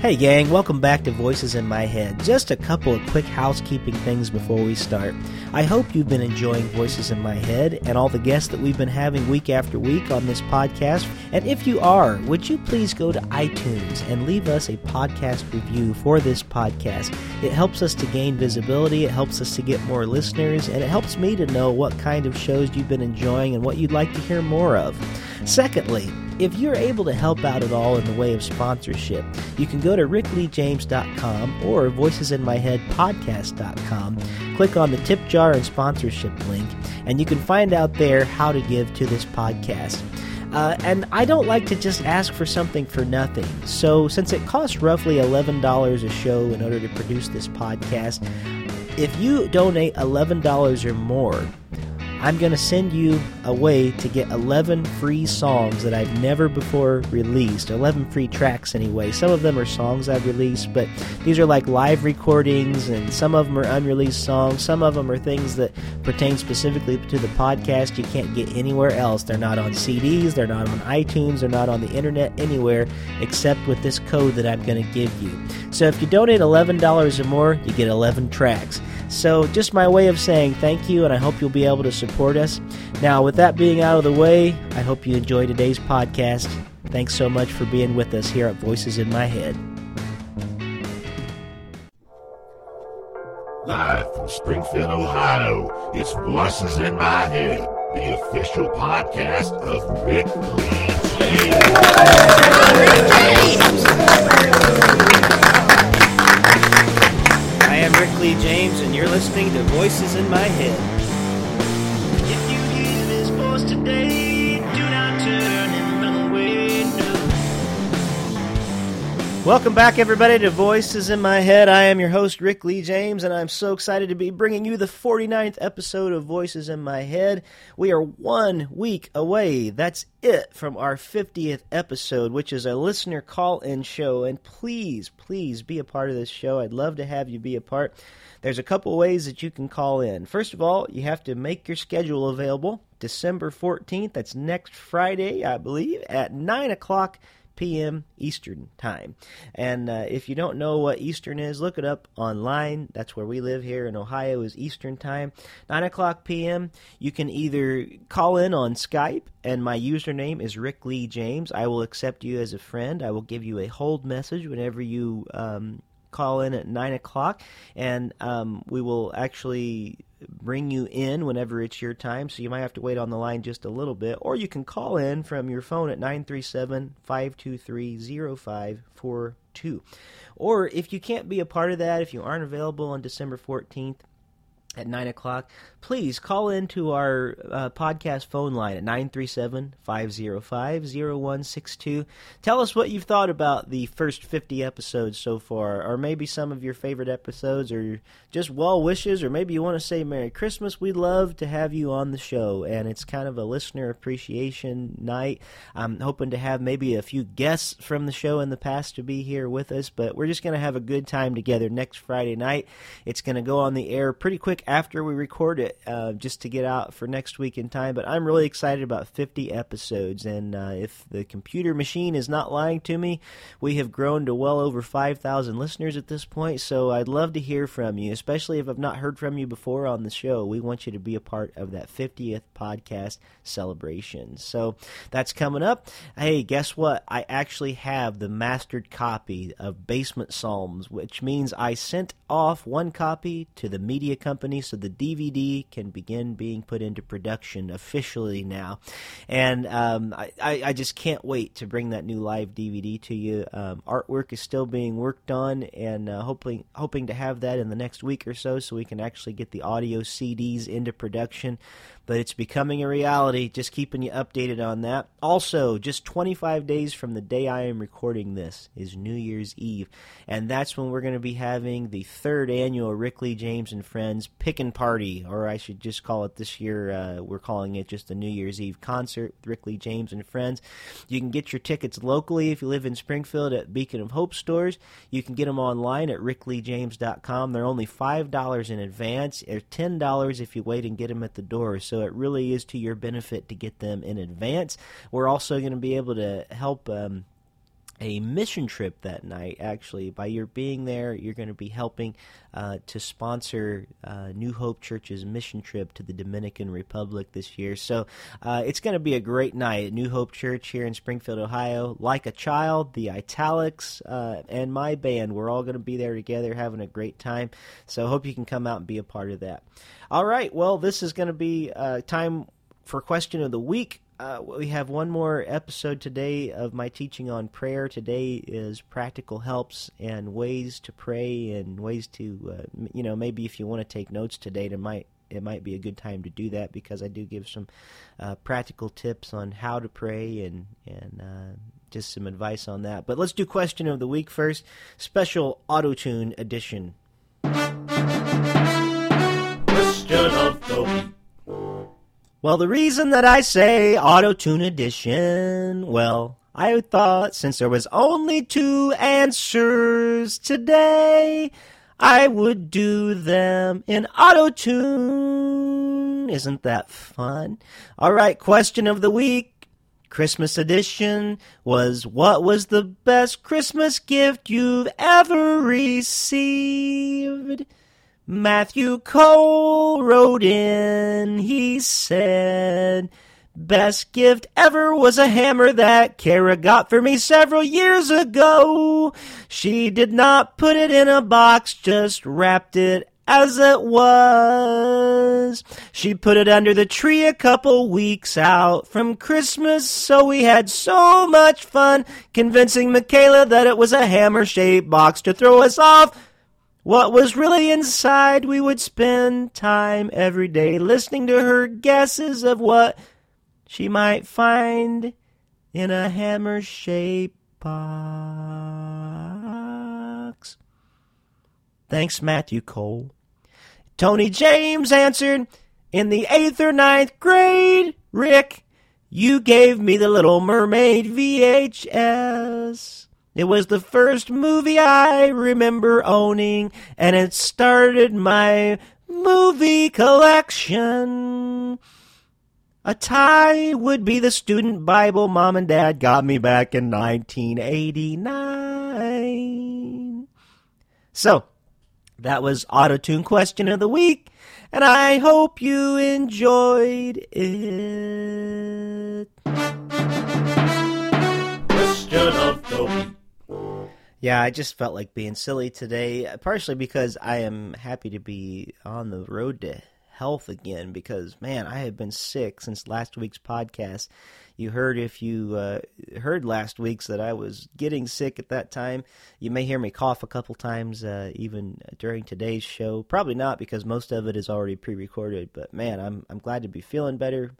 Hey, gang, welcome back to Voices in My Head. Just a couple of quick housekeeping things before we start. I hope you've been enjoying Voices in My Head and all the guests that we've been having week after week on this podcast. And if you are, would you please go to iTunes and leave us a podcast review for this podcast? It helps us to gain visibility, it helps us to get more listeners, and it helps me to know what kind of shows you've been enjoying and what you'd like to hear more of. Secondly, if you're able to help out at all in the way of sponsorship, you can go to rickleejames.com or voicesinmyheadpodcast.com, click on the tip jar and sponsorship link, and you can find out there how to give to this podcast. Uh, and I don't like to just ask for something for nothing. So, since it costs roughly $11 a show in order to produce this podcast, if you donate $11 or more, I'm going to send you a way to get 11 free songs that I've never before released. 11 free tracks, anyway. Some of them are songs I've released, but these are like live recordings, and some of them are unreleased songs. Some of them are things that pertain specifically to the podcast you can't get anywhere else. They're not on CDs, they're not on iTunes, they're not on the internet anywhere except with this code that I'm going to give you. So if you donate $11 or more, you get 11 tracks. So, just my way of saying thank you, and I hope you'll be able to support us. Now, with that being out of the way, I hope you enjoy today's podcast. Thanks so much for being with us here at Voices in My Head. Live from Springfield, Ohio, it's Voices in My Head, the official podcast of Rick Lee I am Rick Lee James, and you're listening to Voices in My Head. Welcome back, everybody, to Voices in My Head. I am your host, Rick Lee James, and I'm so excited to be bringing you the 49th episode of Voices in My Head. We are one week away. That's it from our 50th episode, which is a listener call in show. And please, please be a part of this show. I'd love to have you be a part. There's a couple ways that you can call in. First of all, you have to make your schedule available. December 14th, that's next Friday, I believe, at 9 o'clock p.m. Eastern Time. And uh, if you don't know what Eastern is, look it up online. That's where we live here in Ohio is Eastern Time. 9 o'clock p.m. You can either call in on Skype, and my username is Rick Lee James. I will accept you as a friend. I will give you a hold message whenever you um, call in at 9 o'clock, and um, we will actually bring you in whenever it's your time, so you might have to wait on the line just a little bit. Or you can call in from your phone at 937 523 0542. Or if you can't be a part of that, if you aren't available on December 14th, at 9 o'clock, please call into our uh, podcast phone line at 937 505 0162. Tell us what you've thought about the first 50 episodes so far, or maybe some of your favorite episodes, or just well wishes, or maybe you want to say Merry Christmas. We'd love to have you on the show, and it's kind of a listener appreciation night. I'm hoping to have maybe a few guests from the show in the past to be here with us, but we're just going to have a good time together next Friday night. It's going to go on the air pretty quick after we record it, uh, just to get out for next week in time. But I'm really excited about 50 episodes, and uh, if the computer machine is not lying to me, we have grown to well over 5,000 listeners at this point. So I'd love to hear from you, especially if I've not heard from you before on the show. We want you to be a part of that 50th podcast celebration. So that's coming up. Hey, guess what? I actually have the mastered copy of Basement Psalms, which means I sent off one copy to the media company so the DVD can begin being put into production officially now. And um, I, I, just can't wait to bring that new live DVD to you. Um, artwork is still being worked on, and uh, hoping hoping to have that in the next week or so, so we can actually get the audio CDs into production but it's becoming a reality. Just keeping you updated on that. Also, just 25 days from the day I am recording this is New Year's Eve, and that's when we're going to be having the third annual Rick Lee James and Friends Pickin' Party, or I should just call it this year. Uh, we're calling it just the New Year's Eve concert with Rick Lee James and Friends. You can get your tickets locally if you live in Springfield at Beacon of Hope stores. You can get them online at rickleejames.com. They're only five dollars in advance, or ten dollars if you wait and get them at the door. So it really is to your benefit to get them in advance. We're also going to be able to help. Um, a mission trip that night. Actually, by your being there, you're going to be helping uh, to sponsor uh, New Hope Church's mission trip to the Dominican Republic this year. So uh, it's going to be a great night at New Hope Church here in Springfield, Ohio. Like a Child, the Italics, uh, and my band, we're all going to be there together having a great time. So hope you can come out and be a part of that. All right, well, this is going to be uh, time for question of the week. Uh, we have one more episode today of my teaching on prayer. Today is practical helps and ways to pray and ways to, uh, you know, maybe if you want to take notes today, it might it might be a good time to do that because I do give some uh, practical tips on how to pray and and uh, just some advice on that. But let's do question of the week first. Special auto tune edition. Question of the week. Well, the reason that I say auto tune edition, well, I thought since there was only two answers today, I would do them in auto tune. Isn't that fun? All right, question of the week. Christmas edition was what was the best Christmas gift you've ever received? Matthew Cole wrote in, he said, Best gift ever was a hammer that Kara got for me several years ago. She did not put it in a box, just wrapped it as it was. She put it under the tree a couple weeks out from Christmas, so we had so much fun convincing Michaela that it was a hammer shaped box to throw us off what was really inside, we would spend time every day listening to her guesses of what she might find in a hammer shaped box. Thanks, Matthew Cole. Tony James answered, In the eighth or ninth grade, Rick, you gave me the Little Mermaid VHS. It was the first movie I remember owning, and it started my movie collection. A tie would be the student Bible mom and dad got me back in 1989. So, that was Autotune Question of the Week, and I hope you enjoyed it. Question of the week. Yeah, I just felt like being silly today, uh, partially because I am happy to be on the road to health again because, man, I have been sick since last week's podcast. You heard if you uh, heard last week's that I was getting sick at that time. You may hear me cough a couple times uh, even during today's show. Probably not because most of it is already pre-recorded. But man, I'm I'm glad to be feeling better.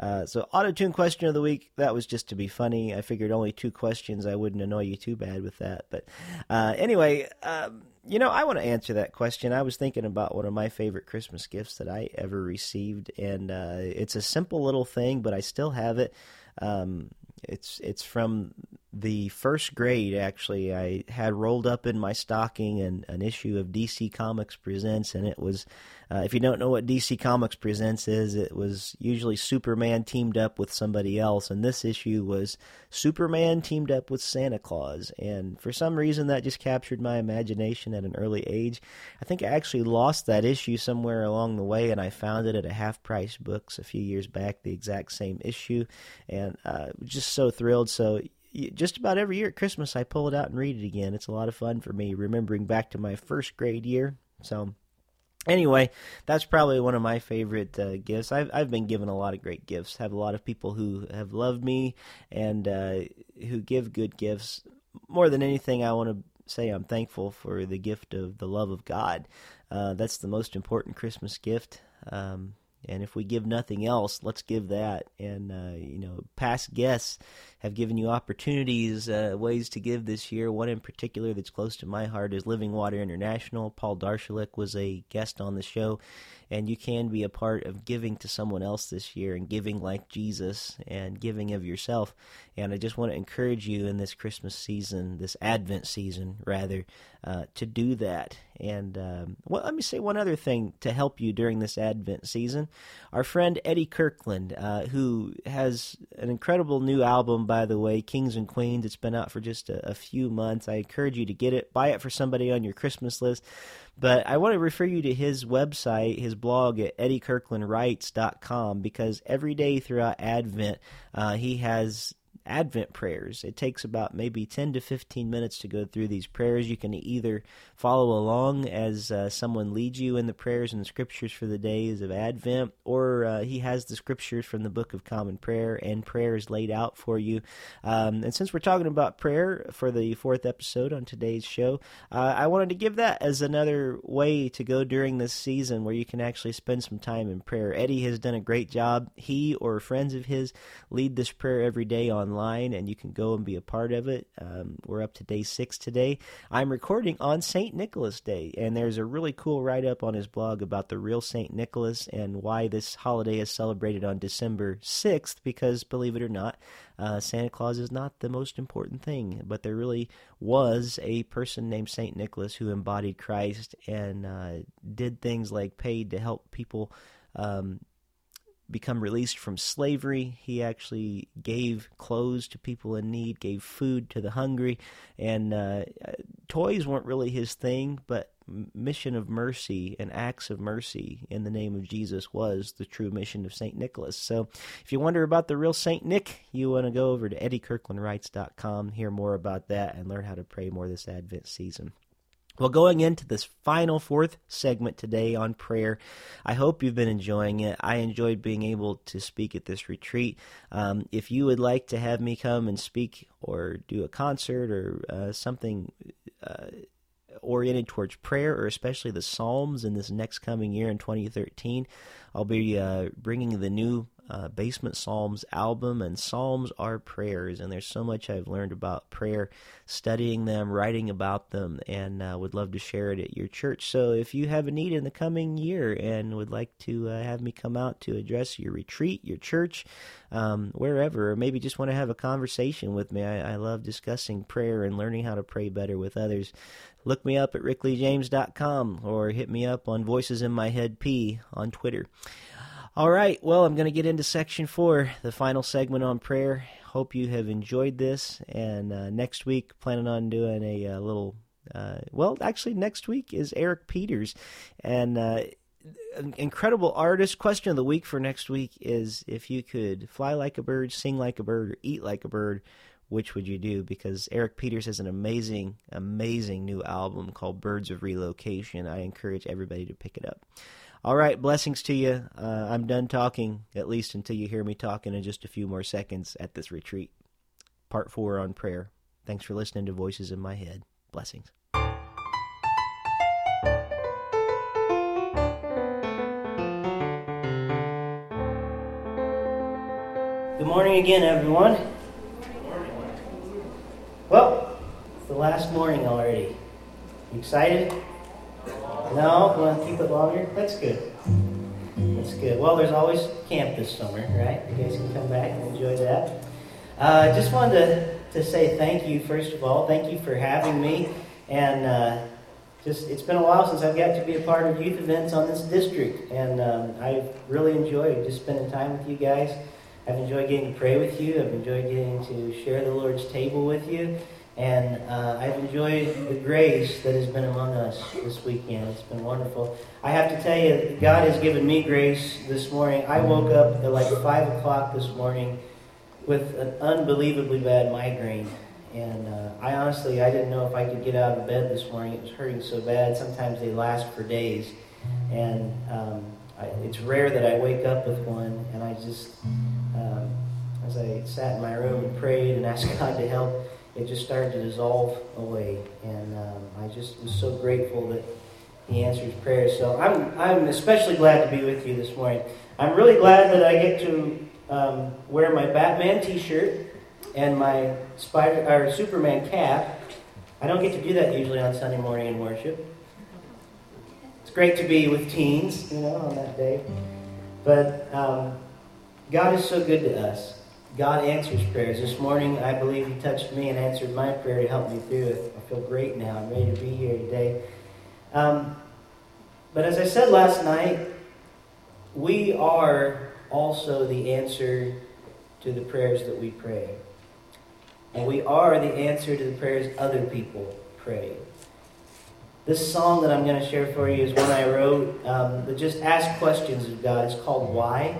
Uh, so auto tune question of the week. That was just to be funny. I figured only two questions. I wouldn't annoy you too bad with that. But uh, anyway. Um, you know, I want to answer that question. I was thinking about one of my favorite Christmas gifts that I ever received, and uh, it's a simple little thing, but I still have it. Um, it's it's from the first grade. Actually, I had rolled up in my stocking an, an issue of DC Comics Presents, and it was. Uh, if you don't know what DC Comics Presents is, it was usually Superman teamed up with somebody else, and this issue was Superman teamed up with Santa Claus. And for some reason, that just captured my imagination at an early age. I think I actually lost that issue somewhere along the way, and I found it at a half price books a few years back, the exact same issue, and uh, just so thrilled. So just about every year at Christmas, I pull it out and read it again. It's a lot of fun for me, remembering back to my first grade year. So, anyway, that's probably one of my favorite uh, gifts. I've I've been given a lot of great gifts. Have a lot of people who have loved me and uh, who give good gifts. More than anything, I want to say I'm thankful for the gift of the love of God. Uh, that's the most important Christmas gift. Um, and if we give nothing else, let's give that. And uh, you know, past guests have given you opportunities, uh, ways to give this year. One in particular that's close to my heart is Living Water International. Paul Darshalek was a guest on the show, and you can be a part of giving to someone else this year and giving like Jesus and giving of yourself. And I just want to encourage you in this Christmas season, this Advent season, rather, uh, to do that. And um, well, let me say one other thing to help you during this Advent season. Our friend Eddie Kirkland, uh, who has an incredible new album, by the way, Kings and Queens. It's been out for just a, a few months. I encourage you to get it, buy it for somebody on your Christmas list. But I want to refer you to his website, his blog at eddiekirklandwrites.com, because every day throughout Advent, uh, he has Advent prayers. It takes about maybe 10 to 15 minutes to go through these prayers. You can either follow along as uh, someone leads you in the prayers and the scriptures for the days of Advent, or uh, he has the scriptures from the Book of Common Prayer and prayers laid out for you. Um, and since we're talking about prayer for the fourth episode on today's show, uh, I wanted to give that as another way to go during this season where you can actually spend some time in prayer. Eddie has done a great job. He or friends of his lead this prayer every day online, and you can go and be a part of it. Um, we're up to day six today. I'm recording on St. Nicholas Day, and there's a really cool write up on his blog about the real St. Nicholas and why this holiday is celebrated on December 6th, because believe it or not, uh, Santa Claus is not the most important thing, but there really was a person named St. Nicholas who embodied Christ and uh, did things like paid to help people. Um, become released from slavery. He actually gave clothes to people in need, gave food to the hungry, and uh, toys weren't really his thing, but mission of mercy and acts of mercy in the name of Jesus was the true mission of St. Nicholas. So if you wonder about the real St. Nick, you want to go over to eddiekirklandwrites.com, hear more about that, and learn how to pray more this Advent season. Well, going into this final fourth segment today on prayer, I hope you've been enjoying it. I enjoyed being able to speak at this retreat. Um, if you would like to have me come and speak or do a concert or uh, something uh, oriented towards prayer or especially the Psalms in this next coming year in 2013, I'll be uh, bringing the new uh, Basement Psalms album, and Psalms are prayers. And there's so much I've learned about prayer, studying them, writing about them, and uh, would love to share it at your church. So if you have a need in the coming year and would like to uh, have me come out to address your retreat, your church, um, wherever, or maybe just want to have a conversation with me, I, I love discussing prayer and learning how to pray better with others. Look me up at rickleejames.com or hit me up on Voices in My Head P on Twitter. All right, well, I'm going to get into section four, the final segment on prayer. Hope you have enjoyed this. And uh, next week, planning on doing a, a uh, little, uh, well, actually, next week is Eric Peters. And uh, an incredible artist. Question of the week for next week is if you could fly like a bird, sing like a bird, or eat like a bird, which would you do? Because Eric Peters has an amazing, amazing new album called Birds of Relocation. I encourage everybody to pick it up. All right, blessings to you. Uh, I'm done talking, at least until you hear me talking in just a few more seconds at this retreat. Part four on prayer. Thanks for listening to Voices in My Head. Blessings. Good morning again, everyone. Well, it's the last morning already. You excited? No? Want to keep it longer? That's good. That's good. Well, there's always camp this summer, right? You guys can come back and enjoy that. I uh, just wanted to, to say thank you, first of all. Thank you for having me. And uh, just it's been a while since I've got to be a part of youth events on this district. And um, I've really enjoyed just spending time with you guys. I've enjoyed getting to pray with you. I've enjoyed getting to share the Lord's table with you. And uh, I've enjoyed the grace that has been among us this weekend. It's been wonderful. I have to tell you, God has given me grace this morning. I woke up at like 5 o'clock this morning with an unbelievably bad migraine. And uh, I honestly, I didn't know if I could get out of bed this morning. It was hurting so bad. Sometimes they last for days. And um, I, it's rare that I wake up with one. And I just, um, as I sat in my room and prayed and asked God to help, it just started to dissolve away. And um, I just was so grateful that He answers prayers. So I'm, I'm especially glad to be with you this morning. I'm really glad that I get to um, wear my Batman T-shirt and my Spider or Superman cap. I don't get to do that usually on Sunday morning in worship. It's great to be with teens, you know, on that day. But um, God is so good to us. God answers prayers. This morning, I believe He touched me and answered my prayer to help me through it. I feel great now. I'm ready to be here today. Um, but as I said last night, we are also the answer to the prayers that we pray. And we are the answer to the prayers other people pray. This song that I'm going to share for you is one I wrote um, that just asks questions of God. It's called Why.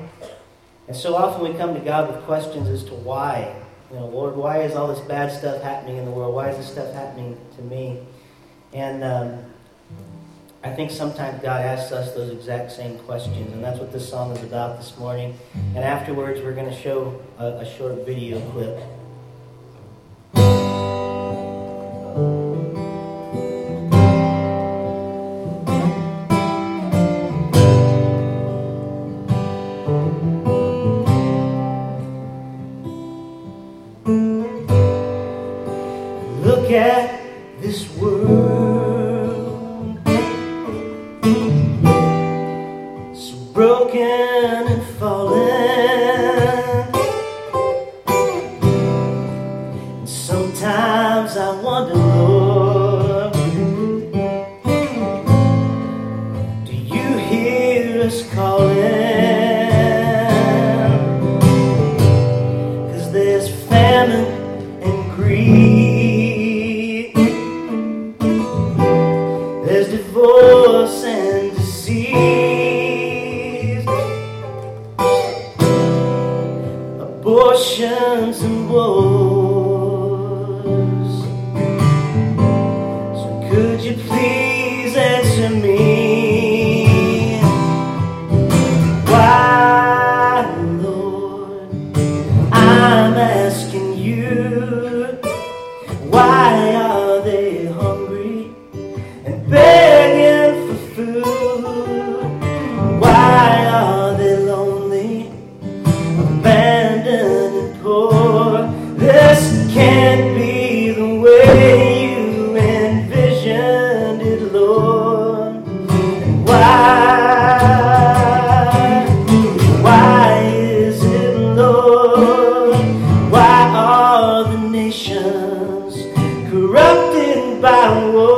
And so often we come to God with questions as to why. You know, Lord, why is all this bad stuff happening in the world? Why is this stuff happening to me? And um, I think sometimes God asks us those exact same questions, and that's what this song is about this morning. And afterwards, we're going to show a, a short video clip. Corrupted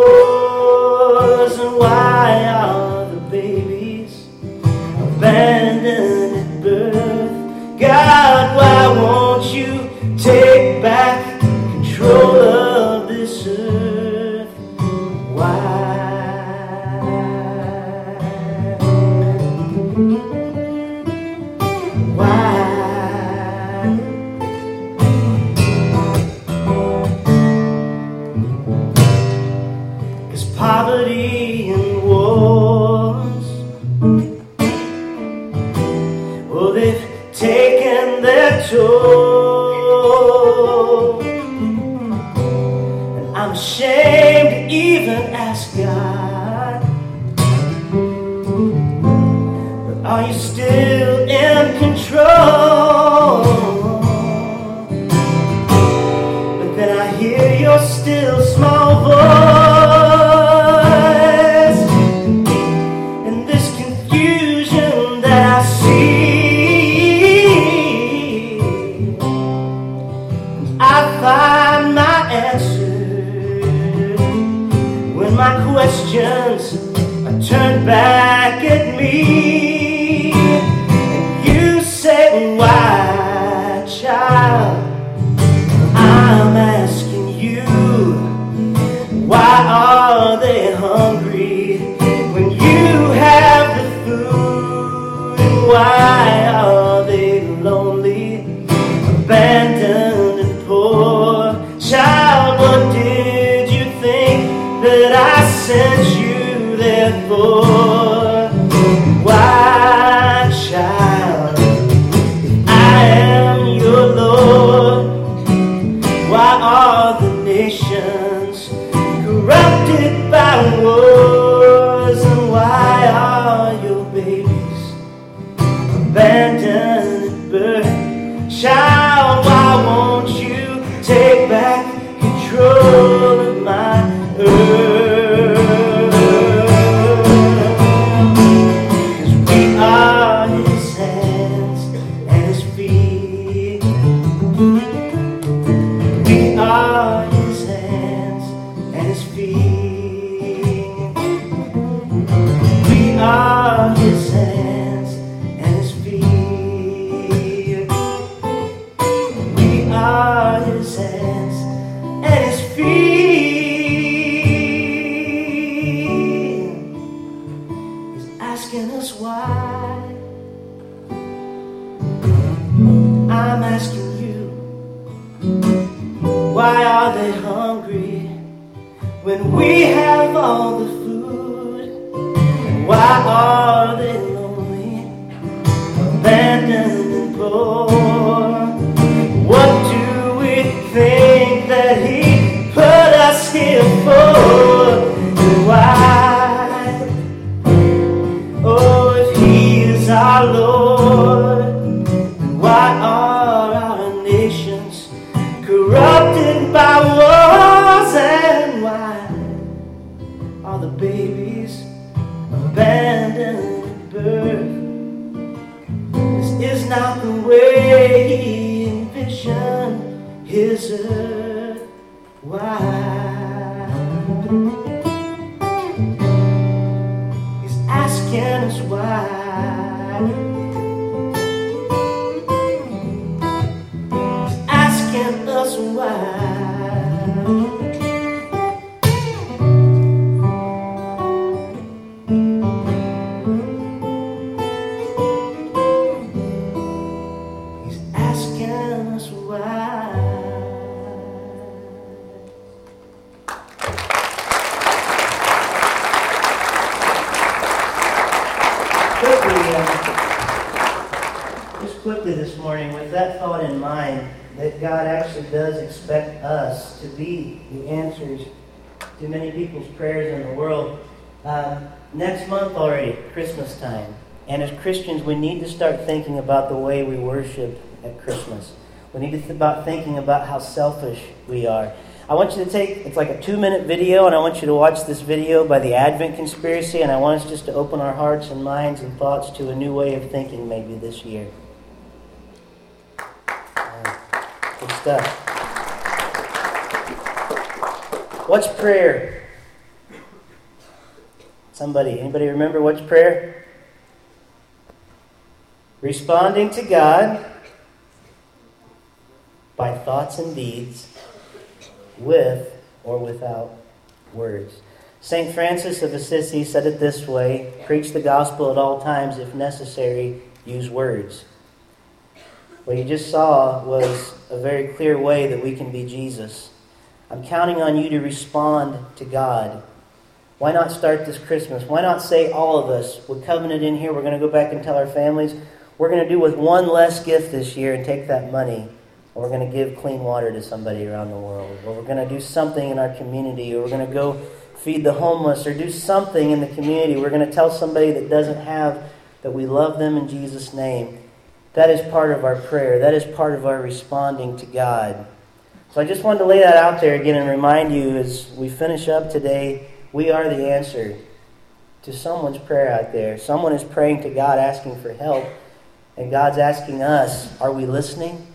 He's Christians, we need to start thinking about the way we worship at Christmas. We need to think about thinking about how selfish we are. I want you to take, it's like a two minute video, and I want you to watch this video by the Advent Conspiracy, and I want us just to open our hearts and minds and thoughts to a new way of thinking maybe this year. Uh, Good stuff. What's prayer? Somebody, anybody remember what's prayer? Responding to God by thoughts and deeds with or without words. St. Francis of Assisi said it this way preach the gospel at all times, if necessary, use words. What you just saw was a very clear way that we can be Jesus. I'm counting on you to respond to God. Why not start this Christmas? Why not say all of us, with covenant in here, we're going to go back and tell our families, we're going to do with one less gift this year and take that money or we're going to give clean water to somebody around the world, or we're going to do something in our community, or we're going to go feed the homeless, or do something in the community. We're going to tell somebody that doesn't have that we love them in Jesus' name. That is part of our prayer. That is part of our responding to God. So I just wanted to lay that out there again and remind you as we finish up today, we are the answer to someone's prayer out there. Someone is praying to God asking for help, and God's asking us, are we listening?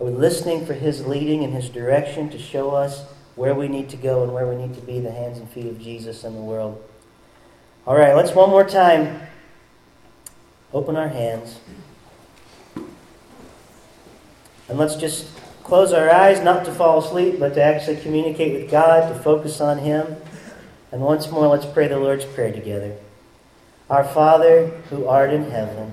Are we listening for His leading and His direction to show us where we need to go and where we need to be, the hands and feet of Jesus in the world? All right, let's one more time open our hands. And let's just close our eyes, not to fall asleep, but to actually communicate with God, to focus on Him. And once more, let's pray the Lord's Prayer together. Our Father, who art in heaven,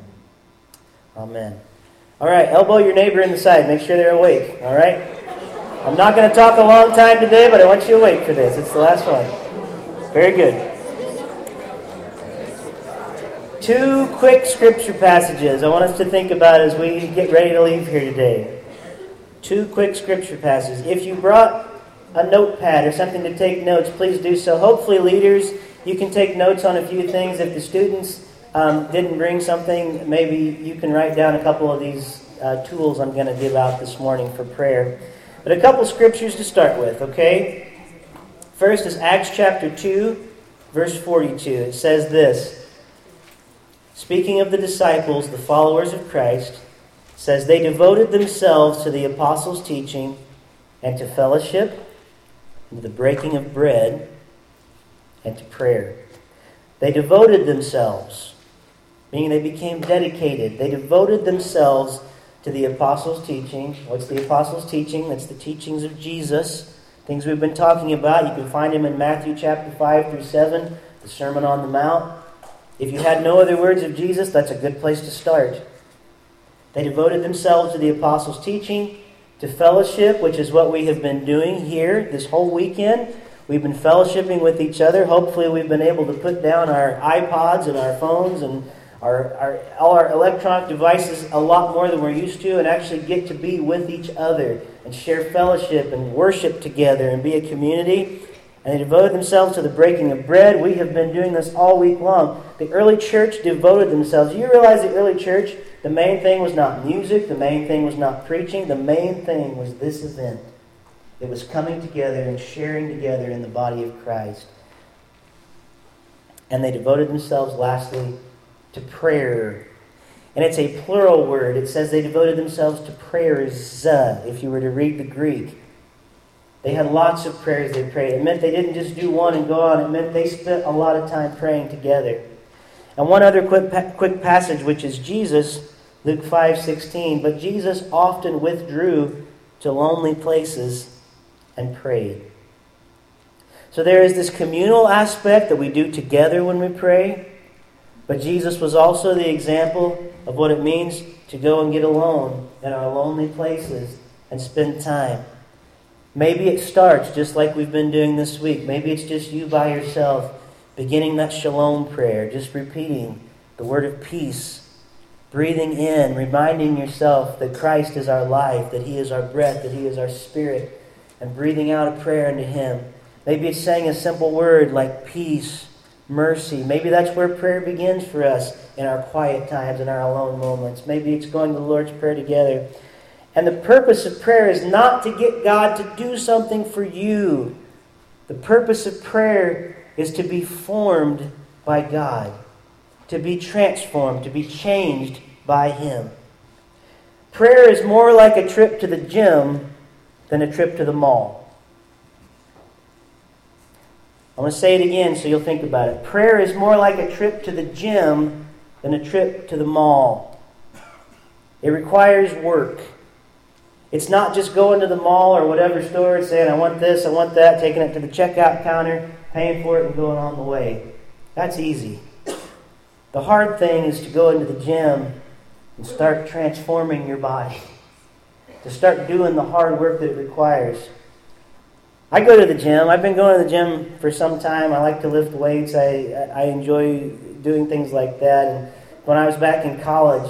Amen. All right, elbow your neighbor in the side. Make sure they're awake. All right? I'm not going to talk a long time today, but I want you awake for this. It's the last one. Very good. Two quick scripture passages I want us to think about as we get ready to leave here today. Two quick scripture passages. If you brought a notepad or something to take notes, please do so. Hopefully, leaders, you can take notes on a few things. If the students um, didn't bring something, maybe you can write down a couple of these uh, tools I'm going to give out this morning for prayer. But a couple scriptures to start with, okay? First is Acts chapter 2, verse 42. It says this Speaking of the disciples, the followers of Christ, says they devoted themselves to the apostles' teaching and to fellowship to the breaking of bread, and to prayer. They devoted themselves, meaning they became dedicated. They devoted themselves to the apostles' teaching. What's the apostles' teaching? That's the teachings of Jesus, things we've been talking about. You can find them in Matthew chapter 5 through 7, the Sermon on the Mount. If you had no other words of Jesus, that's a good place to start. They devoted themselves to the apostles' teaching, to fellowship, which is what we have been doing here this whole weekend. We've been fellowshipping with each other. Hopefully, we've been able to put down our iPods and our phones and our, our, all our electronic devices a lot more than we're used to and actually get to be with each other and share fellowship and worship together and be a community. And they devoted themselves to the breaking of bread. We have been doing this all week long. The early church devoted themselves. You realize the early church the main thing was not music, the main thing was not preaching, the main thing was this event. It was coming together and sharing together in the body of Christ. And they devoted themselves, lastly, to prayer. And it's a plural word. It says they devoted themselves to prayers, if you were to read the Greek. They had lots of prayers they prayed. It meant they didn't just do one and go on. It meant they spent a lot of time praying together. And one other quick, quick passage, which is Jesus, Luke 5:16. But Jesus often withdrew to lonely places and prayed. So there is this communal aspect that we do together when we pray. But Jesus was also the example of what it means to go and get alone in our lonely places and spend time. Maybe it starts just like we've been doing this week. Maybe it's just you by yourself beginning that shalom prayer, just repeating the word of peace, breathing in, reminding yourself that Christ is our life, that He is our breath, that He is our spirit, and breathing out a prayer into Him. Maybe it's saying a simple word like peace, mercy. Maybe that's where prayer begins for us in our quiet times, in our alone moments. Maybe it's going to the Lord's Prayer together. And the purpose of prayer is not to get God to do something for you. The purpose of prayer is to be formed by God, to be transformed, to be changed by Him. Prayer is more like a trip to the gym than a trip to the mall. I want to say it again so you'll think about it. Prayer is more like a trip to the gym than a trip to the mall. It requires work. It's not just going to the mall or whatever store and saying, I want this, I want that, taking it to the checkout counter, paying for it, and going on the way. That's easy. The hard thing is to go into the gym and start transforming your body, to start doing the hard work that it requires. I go to the gym. I've been going to the gym for some time. I like to lift weights. I, I enjoy doing things like that. And when I was back in college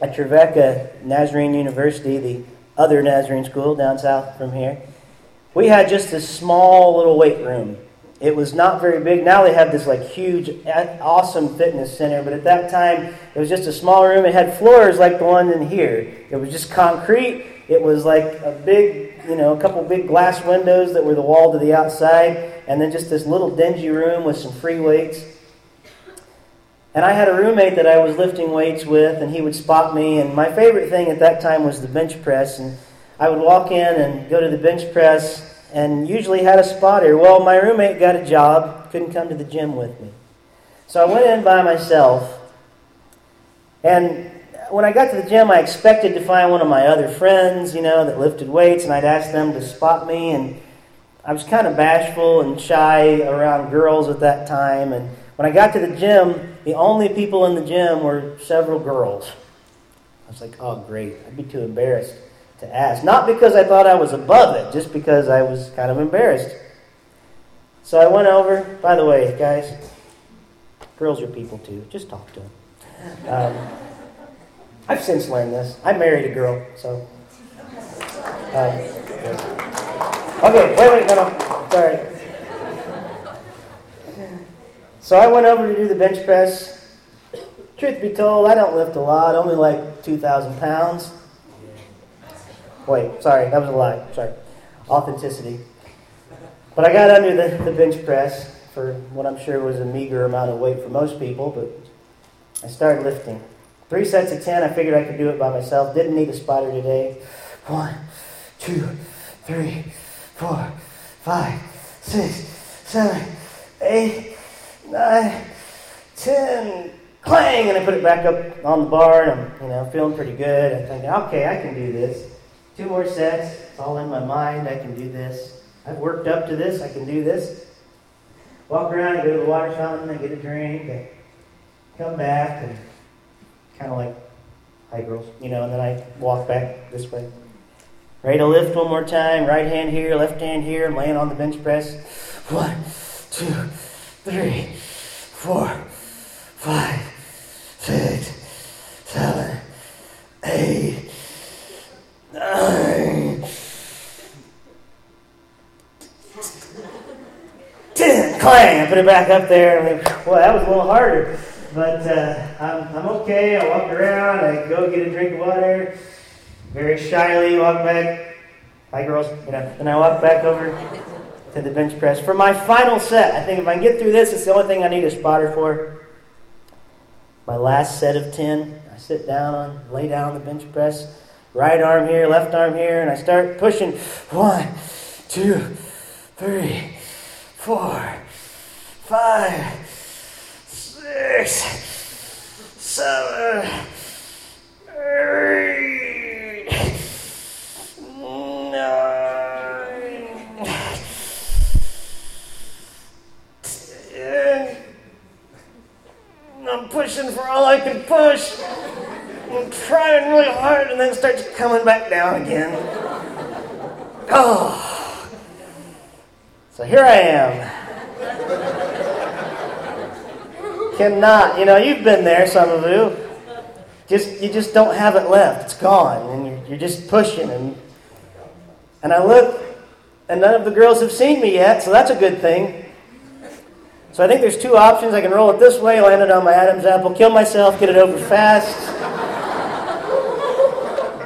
at Trevecca Nazarene University, the other Nazarene school down south from here, we had just a small little weight room. It was not very big. Now they have this like huge, awesome fitness center, but at that time it was just a small room. It had floors like the one in here. It was just concrete. It was like a big, you know, a couple big glass windows that were the wall to the outside, and then just this little dingy room with some free weights. And I had a roommate that I was lifting weights with, and he would spot me. And my favorite thing at that time was the bench press. And I would walk in and go to the bench press, and usually had a spotter. Well, my roommate got a job, couldn't come to the gym with me. So I went in by myself. And when I got to the gym, I expected to find one of my other friends, you know, that lifted weights, and I'd ask them to spot me. And I was kind of bashful and shy around girls at that time. And when I got to the gym, the only people in the gym were several girls. I was like, oh, great. I'd be too embarrassed to ask. Not because I thought I was above it, just because I was kind of embarrassed. So I went over. By the way, guys, girls are people too. Just talk to them. Um, I've since learned this. I married a girl, so. Um, okay, wait, wait, no, no, sorry. So I went over to do the bench press. Truth be told, I don't lift a lot, only like 2,000 pounds. Wait, sorry, that was a lie. Sorry. Authenticity. But I got under the, the bench press for what I'm sure was a meager amount of weight for most people, but I started lifting. Three sets of ten, I figured I could do it by myself. Didn't need a spotter today. One, two, three, four, five, six, seven, eight, nine, ten. Clang! And I put it back up on the bar, and I'm, you know, feeling pretty good. I'm thinking, okay, I can do this. Two more sets. It's all in my mind. I can do this. I've worked up to this. I can do this. Walk around, I go to the water fountain, I get a drink, I come back, and kind of like, hi girls, you know, and then I walk back this way. Ready to lift one more time. Right hand here, left hand here. I'm laying on the bench press. One, two, three, four, five, six, seven, eight. Clang! I put it back up there. Like, well, that was a little harder. But uh, I'm, I'm okay. I walk around. I go get a drink of water very shyly walk back. Hi, girls. You know, and I walk back over to the bench press for my final set. I think if I can get through this, it's the only thing I need a spotter for. My last set of ten. I sit down lay down on the bench press. Right arm here, left arm here, and I start pushing. One, two, three, four, five, six, seven, eight nine, ten. I'm pushing for all I can push. Trying really hard and then starts coming back down again. Oh. So here I am. Cannot, you know, you've been there, some of you. Just you just don't have it left. It's gone, and you're, you're just pushing and and I look, and none of the girls have seen me yet, so that's a good thing. So I think there's two options. I can roll it this way, land it on my Adam's apple, kill myself, get it over fast.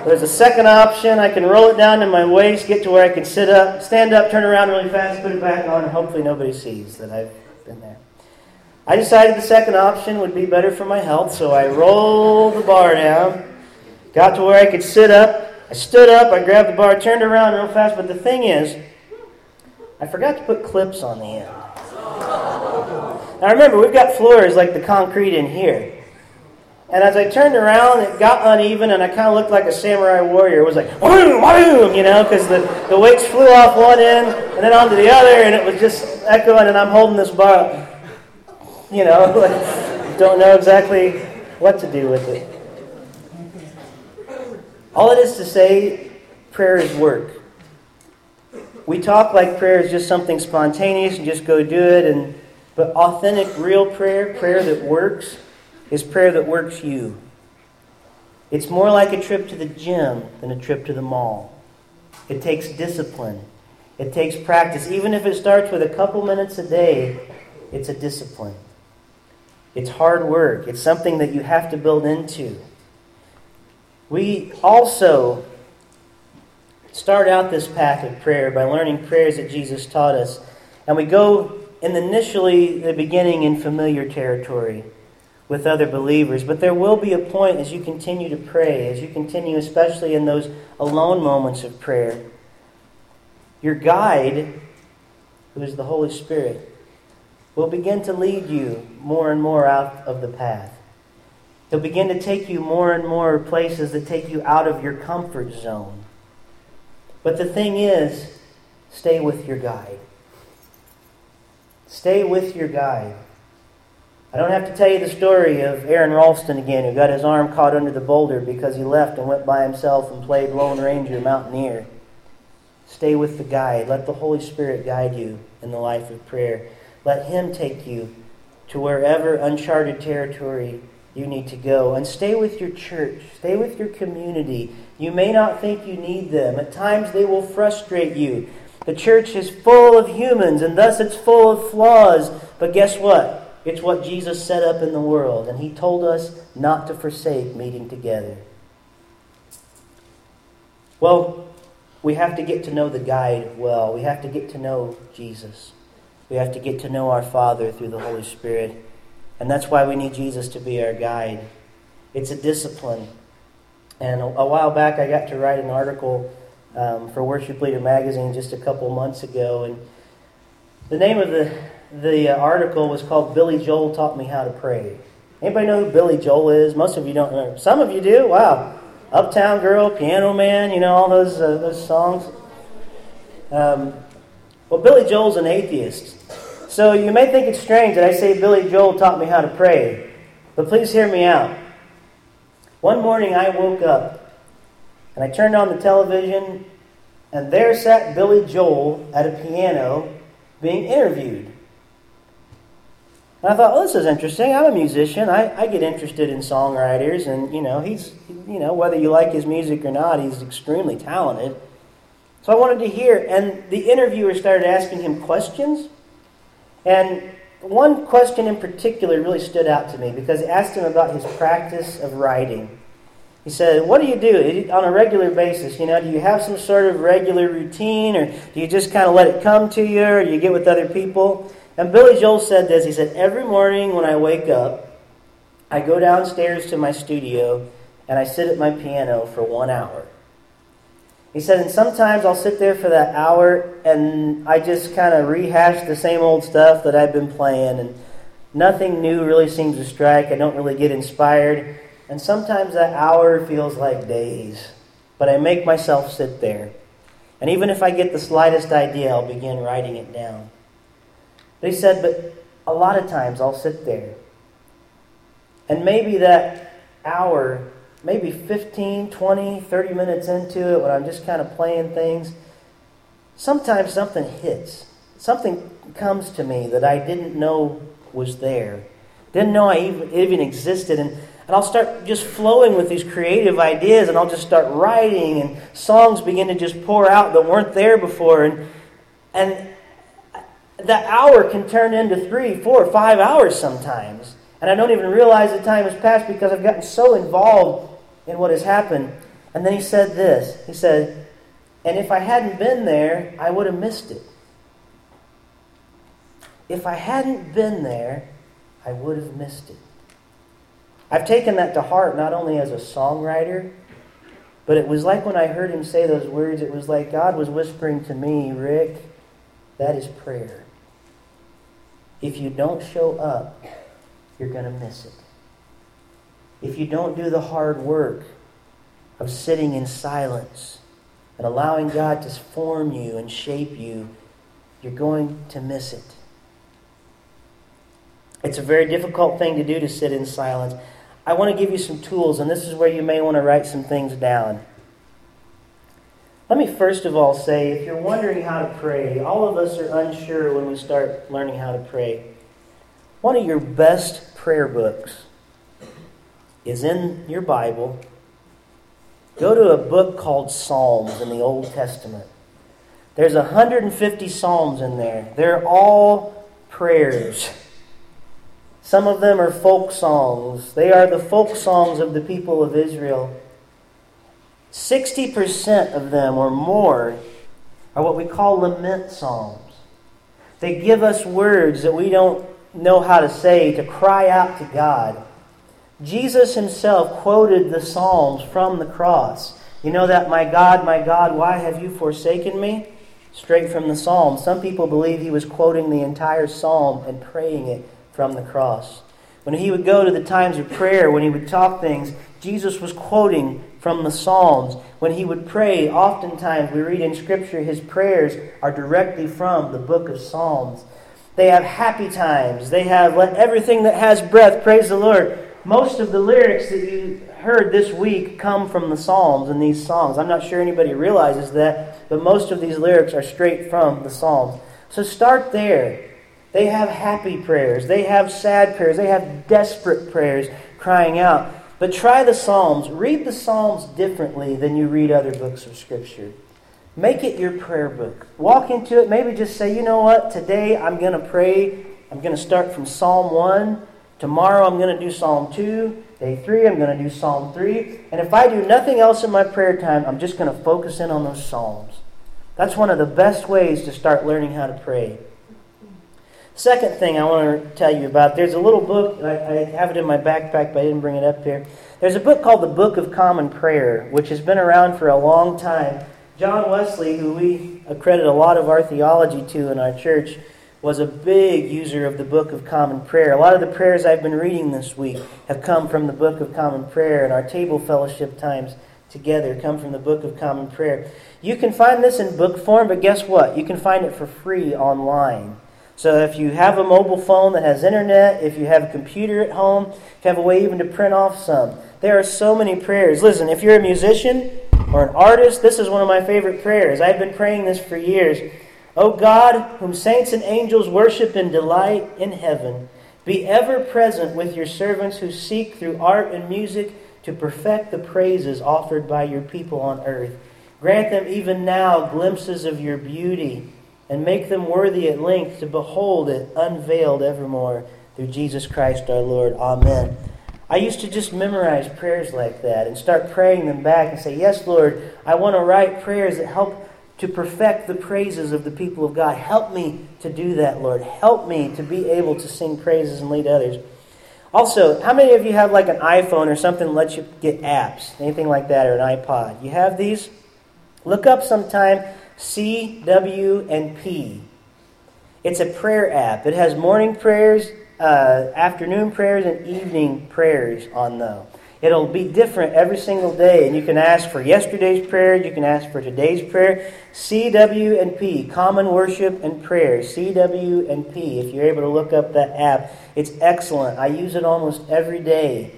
There's a second option. I can roll it down to my waist, get to where I can sit up, stand up, turn around really fast, put it back on, and hopefully nobody sees that I've been there. I decided the second option would be better for my health, so I rolled the bar down, got to where I could sit up, I stood up, I grabbed the bar, turned around real fast, but the thing is, I forgot to put clips on the end. Now remember, we've got floors like the concrete in here. And as I turned around, it got uneven, and I kind of looked like a samurai warrior. It was like, boom, boom, you know, because the, the weights flew off one end and then onto the other, and it was just echoing, and I'm holding this bar, you know, like, don't know exactly what to do with it. All it is to say, prayer is work. We talk like prayer is just something spontaneous and just go do it, and but authentic, real prayer, prayer that works, is prayer that works you. It's more like a trip to the gym than a trip to the mall. It takes discipline. It takes practice. Even if it starts with a couple minutes a day, it's a discipline. It's hard work. It's something that you have to build into. We also start out this path of prayer by learning prayers that Jesus taught us. And we go in initially the beginning in familiar territory with other believers. But there will be a point as you continue to pray, as you continue, especially in those alone moments of prayer. Your guide, who is the Holy Spirit, will begin to lead you more and more out of the path. He'll begin to take you more and more places that take you out of your comfort zone. But the thing is, stay with your guide. Stay with your guide. I don't have to tell you the story of Aron Ralston again, who got his arm caught under the boulder because he left and went by himself and played Lone Ranger Mountaineer. Stay with the guide. Let the Holy Spirit guide you in the life of prayer. Let Him take you to wherever uncharted territory you need to go. And stay with your church, stay with your community. You may not think you need them. At times they will frustrate you. The church is full of humans, and thus it's full of flaws. But guess what? It's what Jesus set up in the world, and He told us not to forsake meeting together. Well, we have to get to know the guide well. We have to get to know Jesus. We have to get to know our Father through the Holy Spirit. And that's why we need Jesus to be our guide. It's a discipline. And a, while back, I got to write an article um, for Worship Leader magazine just a couple months ago, and the name of the the uh, article was called "Billy Joel Taught Me How to Pray." Anybody know who Billy Joel is? Most of you don't know. Some of you do. Wow, Uptown Girl, Piano Man, you know all those uh, those songs. Um, well, Billy Joel's an atheist, so you may think it's strange that I say Billy Joel taught me how to pray, but please hear me out. One morning I woke up and I turned on the television, and there sat Billy Joel at a piano being interviewed. And I thought, well, this is interesting. I'm a musician. I, I get interested in songwriters, and you know, he's you know whether you like his music or not, he's extremely talented. So I wanted to hear, and the interviewer started asking him questions, and one question in particular really stood out to me because he asked him about his practice of writing. He said, What do you do eh, on a regular basis? You know, do you have some sort of regular routine, or do you just kind of let it come to you, or do you get with other people? And Billy Joel said this. He said, Every morning when I wake up, I go downstairs to my studio and I sit at my piano for one hour. He said, and sometimes I'll sit there for that hour and I just kind of rehash the same old stuff that I've been playing, and nothing new really seems to strike. I don't really get inspired. And sometimes that hour feels like days. But I make myself sit there. And even if I get the slightest idea, I'll begin writing it down. He said, but a lot of times I'll sit there. And maybe that hour, maybe 15, 20, 30 minutes into it, when I'm just kind of playing things, sometimes something hits. Something comes to me that I didn't know was there. Didn't know I even, even existed. And and I'll start just flowing with these creative ideas, and I'll just start writing, and songs begin to just pour out that weren't there before. And, and that hour can turn into three, four, five hours sometimes. And I don't even realize the time has passed because I've gotten so involved in what has happened. And then he said this He said, And if I hadn't been there, I would have missed it. If I hadn't been there, I would have missed it. I've taken that to heart not only as a songwriter, but it was like when I heard him say those words, it was like God was whispering to me, Rick, that is prayer. If you don't show up, you're going to miss it. If you don't do the hard work of sitting in silence and allowing God to form you and shape you, you're going to miss it. It's a very difficult thing to do to sit in silence. I want to give you some tools, and this is where you may want to write some things down. Let me first of all say if you're wondering how to pray, all of us are unsure when we start learning how to pray. One of your best prayer books is in your Bible. Go to a book called Psalms in the Old Testament. There's 150 Psalms in there. They're all prayers. Some of them are folk songs. They are the folk songs of the people of Israel. 60% of them or more are what we call lament psalms. They give us words that we don't know how to say to cry out to God. Jesus himself quoted the Psalms from the cross. You know that, my God, my God, why have you forsaken me? Straight from the Psalm. Some people believe he was quoting the entire Psalm and praying it from the cross. When he would go to the times of prayer, when he would talk things, Jesus was quoting from the Psalms. When he would pray, oftentimes we read in Scripture his prayers are directly from the book of Psalms. They have happy times. They have let everything that has breath praise the Lord. Most of the lyrics that you heard this week come from the Psalms and these songs. I'm not sure anybody realizes that, but most of these lyrics are straight from the Psalms. So start there. They have happy prayers. They have sad prayers. They have desperate prayers crying out. But try the Psalms. Read the Psalms differently than you read other books of Scripture. Make it your prayer book. Walk into it. Maybe just say, you know what? Today I'm going to pray. I'm going to start from Psalm 1. Tomorrow I'm going to do Psalm 2. Day 3 I'm going to do Psalm 3. And if I do nothing else in my prayer time, I'm just going to focus in on those Psalms. That's one of the best ways to start learning how to pray. Second thing I want to tell you about there's a little book, I, I, have it in my backpack, but I didn't bring it up here. There's a book called The Book of Common Prayer, which has been around for a long time. John Wesley, who we accredit a lot of our theology to in our church, was a big user of the Book of Common Prayer. A lot of the prayers I've been reading this week have come from the Book of Common Prayer, and our table fellowship times together come from the Book of Common Prayer. You can find this in book form, but guess what? You can find it for free online. So if you have a mobile phone that has internet, if you have a computer at home, if you have a way even to print off some, there are so many prayers. Listen, if you're a musician or an artist, this is one of my favorite prayers. I've been praying this for years. O God, whom saints and angels worship and delight in heaven, be ever present with your servants who seek through art and music to perfect the praises offered by your people on earth. Grant them even now glimpses of your beauty, and make them worthy at length to behold it unveiled evermore through Jesus Christ our Lord. Amen. I used to just memorize prayers like that and start praying them back and say, Yes, Lord, I want to write prayers that help to perfect the praises of the people of God. Help me to do that, Lord. Help me to be able to sing praises and lead others. Also, how many of you have like an iPhone or something that lets you get apps, anything like that, or an iPod? You have these? Look up sometime C, W, and P. It's a prayer app. It has morning prayers, uh, afternoon prayers, and evening prayers on them. It'll be different every single day, and you can ask for yesterday's prayer, you can ask for today's prayer. CW and P, Common Worship and Prayer. CW and P, if you're able to look up that app, it's excellent. I use it almost every day.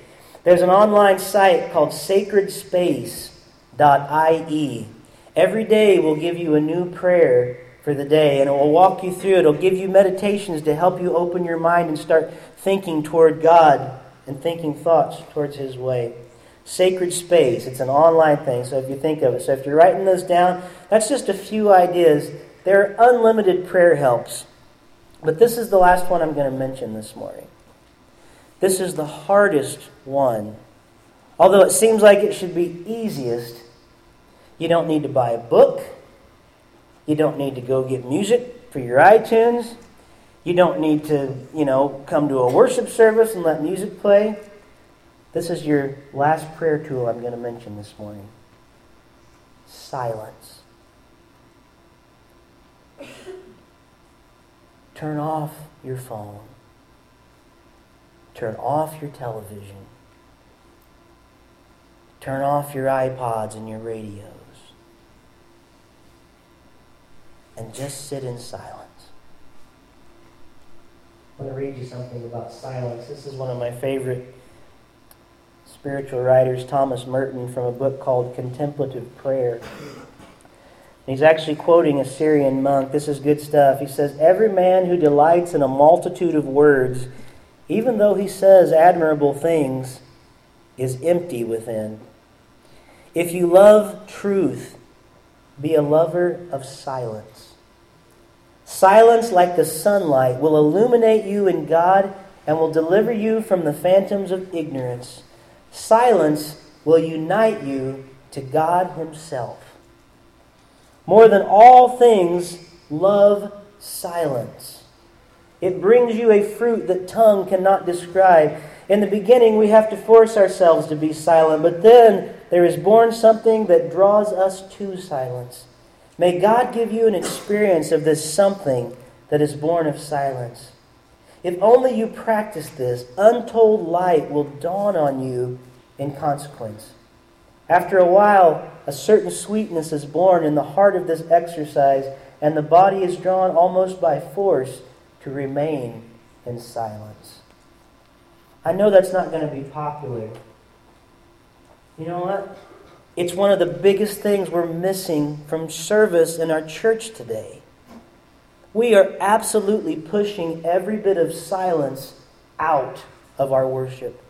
There's an online site called sacredspace.ie. Every day will give you a new prayer for the day, and it will walk you through. It'll give you meditations to help you open your mind and start thinking toward God and thinking thoughts towards His way. Sacred Space, it's an online thing, so if you think of it. So if you're writing those down, that's just a few ideas. There are unlimited prayer helps. But this is the last one I'm going to mention this morning. This is the hardest one. Although it seems like it should be easiest, you don't need to buy a book. You don't need to go get music for your iTunes. You don't need to, you know, come to a worship service and let music play. This is your last prayer tool I'm going to mention this morning silence. Turn off your phone. Turn off your television. Turn off your iPods and your radios. And just sit in silence. I'm going to read you something about silence. This is one of my favorite spiritual writers, Thomas Merton, from a book called Contemplative Prayer. He's actually quoting a Syrian monk. This is good stuff. He says, Every man who delights in a multitude of words, even though he says admirable things, is empty within. If you love truth, be a lover of silence. Silence, like the sunlight, will illuminate you in God and will deliver you from the phantoms of ignorance. Silence will unite you to God Himself. More than all things, love silence. It brings you a fruit that tongue cannot describe. In the beginning, we have to force ourselves to be silent, but then there is born something that draws us to silence. May God give you an experience of this something that is born of silence. If only you practice this, untold light will dawn on you in consequence. After a while, a certain sweetness is born in the heart of this exercise, and the body is drawn almost by force to remain in silence. I know that's not going to be popular. You know what? It's one of the biggest things we're missing from service in our church today. We are absolutely pushing every bit of silence out of our worship.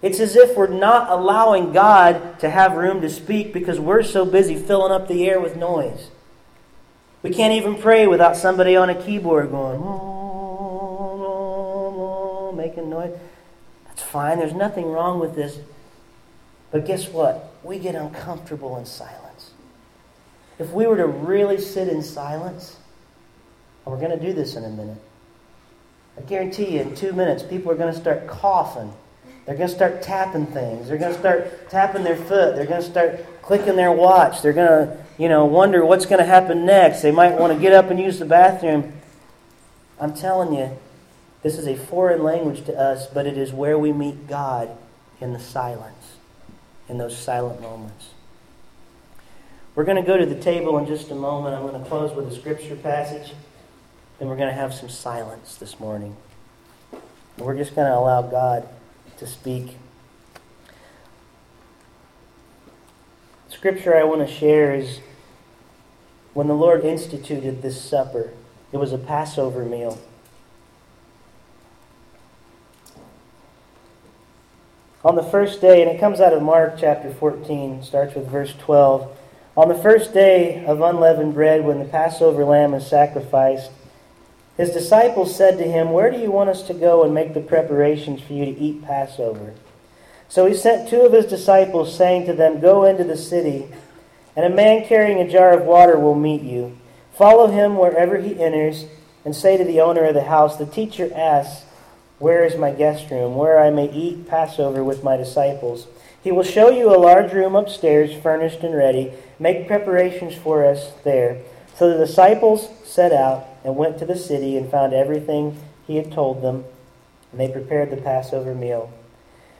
It's as if we're not allowing God to have room to speak because we're so busy filling up the air with noise. We can't even pray without somebody on a keyboard going, making noise. That's fine. There's nothing wrong with this. But guess what? We get uncomfortable in silence. If we were to really sit in silence, and we're going to do this in a minute, I guarantee you in two minutes, people are going to start coughing. They're going to start tapping things. They're going to start tapping their foot. They're going to start clicking their watch. They're going to you know, wonder what's going to happen next. They might want to get up and use the bathroom. I'm telling you, this is a foreign language to us, but it is where we meet God in the silence, in those silent moments. We're going to go to the table in just a moment. I'm going to close with a scripture passage. Then we're going to have some silence this morning. And we're just going to allow God to speak. Scripture I want to share is when the Lord instituted this supper, it was a Passover meal. On the first day, and it comes out of Mark chapter 14, starts with verse 12. On the first day of unleavened bread, when the Passover lamb is sacrificed, his disciples said to him, Where do you want us to go and make the preparations for you to eat Passover? So he sent two of his disciples, saying to them, Go into the city, and a man carrying a jar of water will meet you. Follow him wherever he enters, and say to the owner of the house, The teacher asks, Where is my guest room, where I may eat Passover with my disciples? He will show you a large room upstairs, furnished and ready. Make preparations for us there. So the disciples set out and went to the city and found everything he had told them, and they prepared the Passover meal.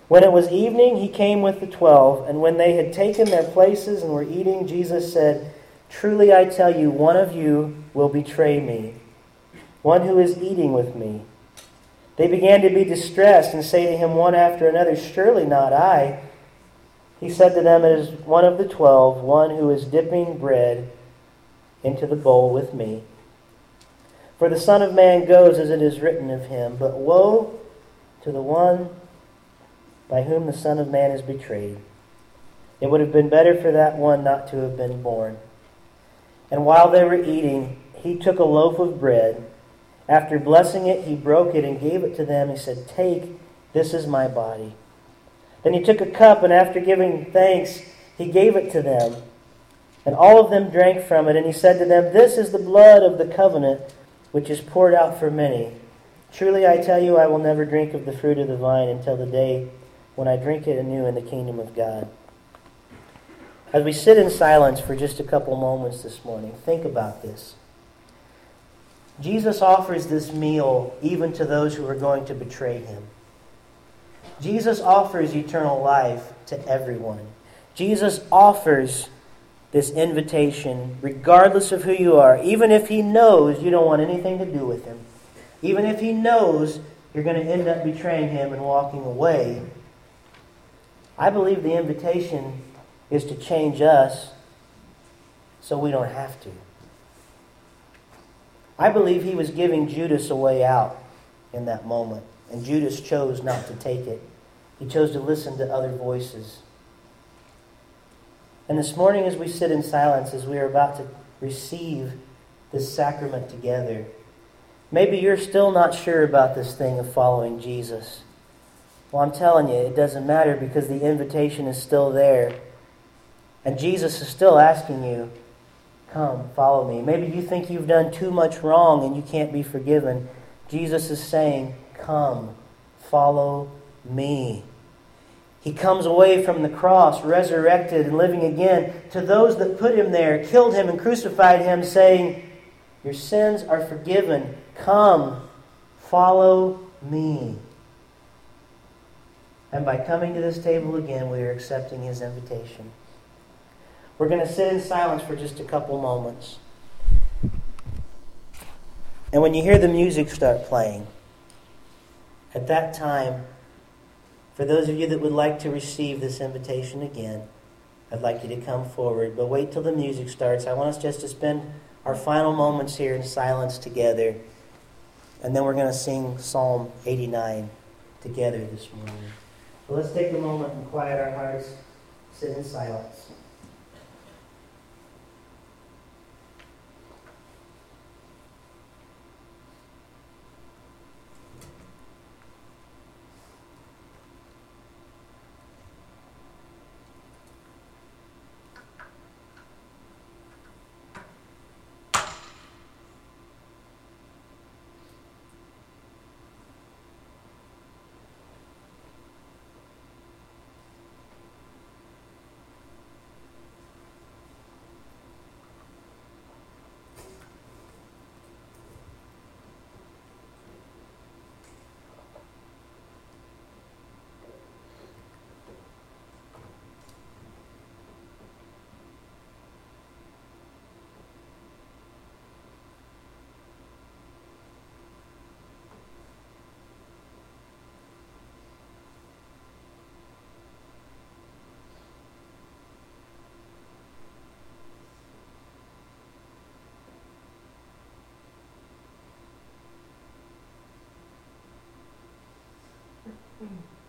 When it was evening, he came with the twelve, and when they had taken their places and were eating, Jesus said, Truly I tell you, one of you will betray me, one who is eating with me. They began to be distressed and say to him one after another, Surely not I. He said to them, It is one of the twelve, one who is dipping bread into the bowl with me. For the Son of Man goes as it is written of him, but woe to the one by whom the Son of Man is betrayed. It would have been better for that one not to have been born. And while they were eating, he took a loaf of bread. After blessing it, he broke it and gave it to them. He said, Take, this is my body. Then he took a cup, and after giving thanks, he gave it to them. And all of them drank from it. And he said to them, This is the blood of the covenant, which is poured out for many. Truly I tell you, I will never drink of the fruit of the vine until the day when I drink it anew in the kingdom of God. As we sit in silence for just a couple moments this morning, think about this. Jesus offers this meal even to those who are going to betray him. Jesus offers eternal life to everyone. Jesus offers this invitation regardless of who you are, even if he knows you don't want anything to do with him, even if he knows you're going to end up betraying him and walking away. I believe the invitation is to change us so we don't have to. I believe he was giving Judas a way out in that moment. And Judas chose not to take it. He chose to listen to other voices. And this morning, as we sit in silence, as we are about to receive this sacrament together, maybe you're still not sure about this thing of following Jesus. Well, I'm telling you, it doesn't matter because the invitation is still there. And Jesus is still asking you, come, follow me. Maybe you think you've done too much wrong and you can't be forgiven. Jesus is saying, come, follow me. He comes away from the cross, resurrected and living again, to those that put him there, killed him, and crucified him, saying, Your sins are forgiven. Come, follow me. And by coming to this table again, we are accepting his invitation. We're going to sit in silence for just a couple moments. And when you hear the music start playing, at that time, for those of you that would like to receive this invitation again, I'd like you to come forward. But wait till the music starts. I want us just to spend our final moments here in silence together. And then we're going to sing Psalm 89 together this morning. So let's take a moment and quiet our hearts, sit in silence. I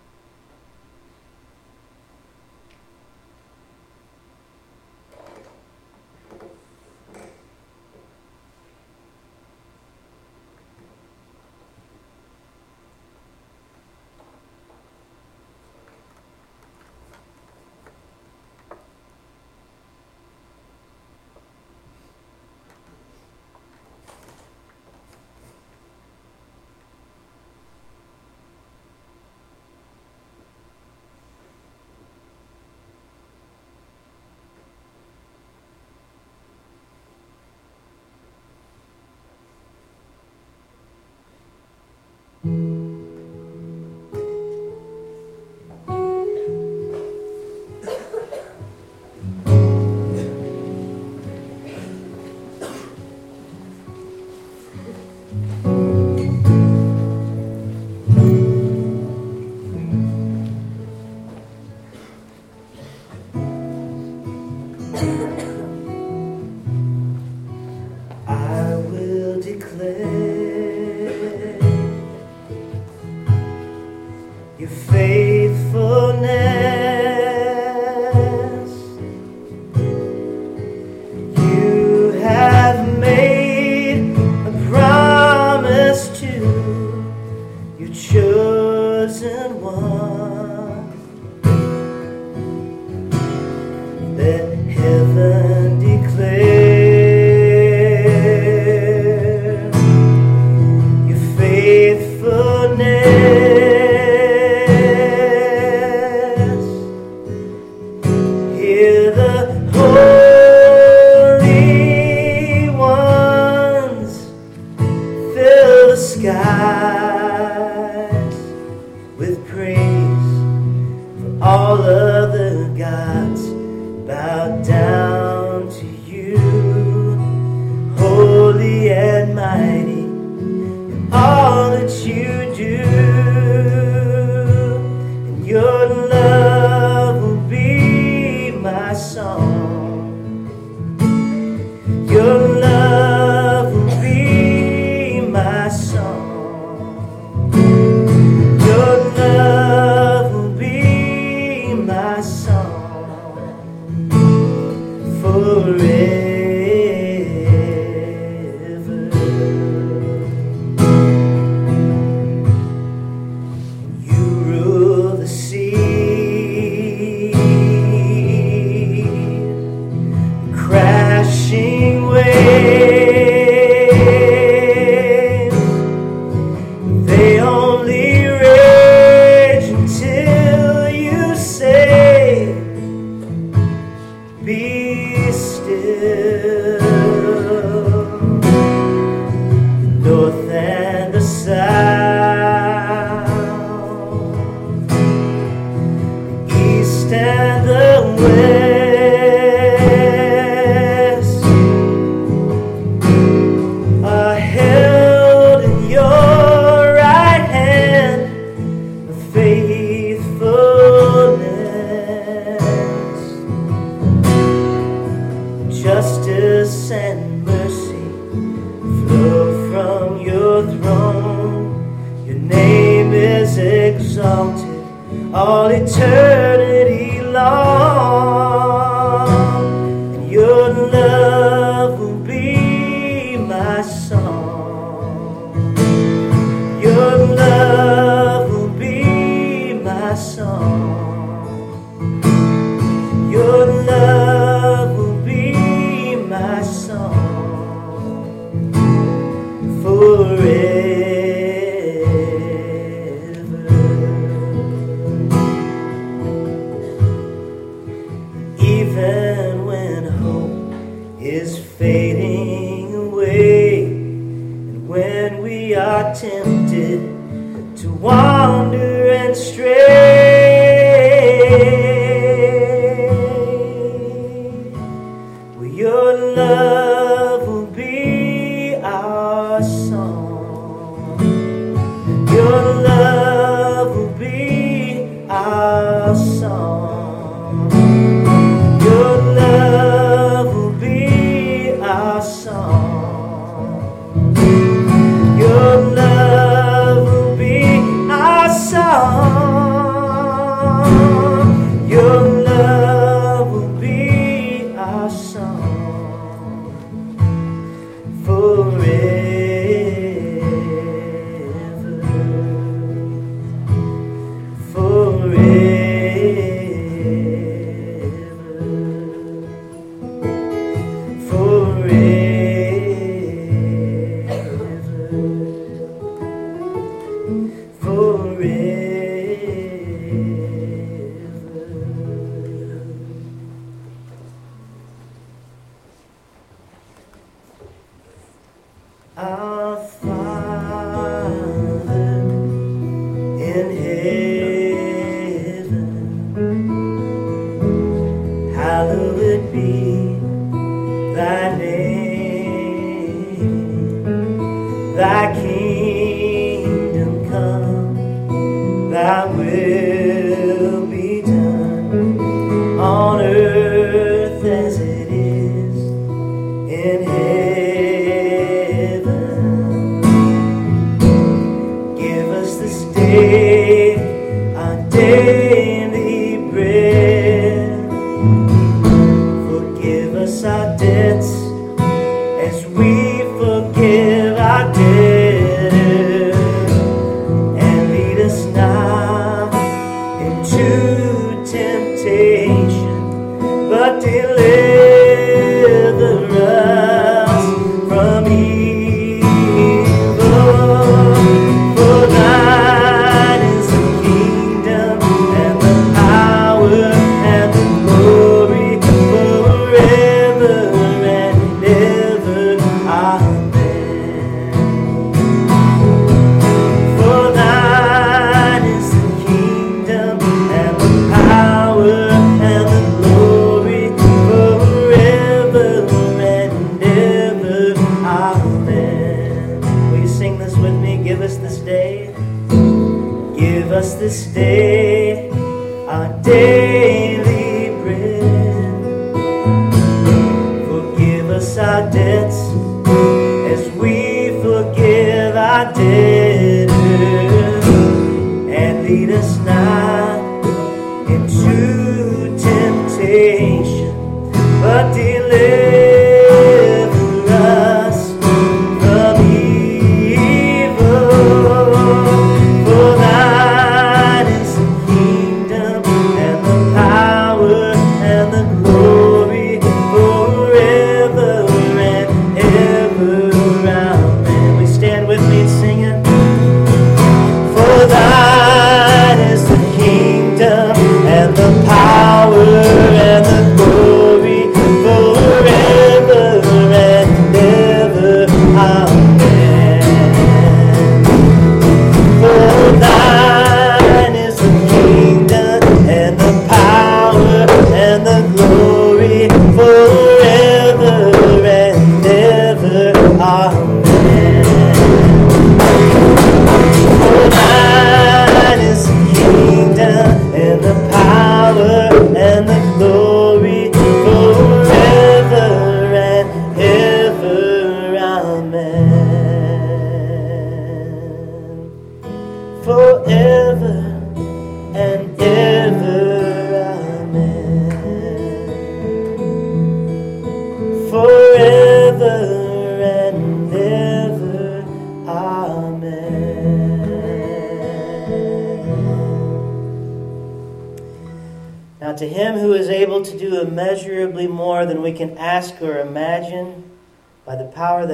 ever.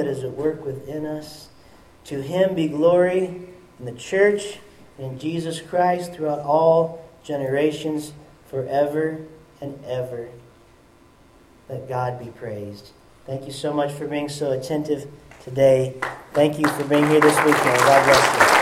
That is at work within us, to him be glory in the church and in Jesus Christ throughout all generations, forever and ever. Let God be praised. Thank you so much for being so attentive today. Thank you for being here this weekend. God bless you.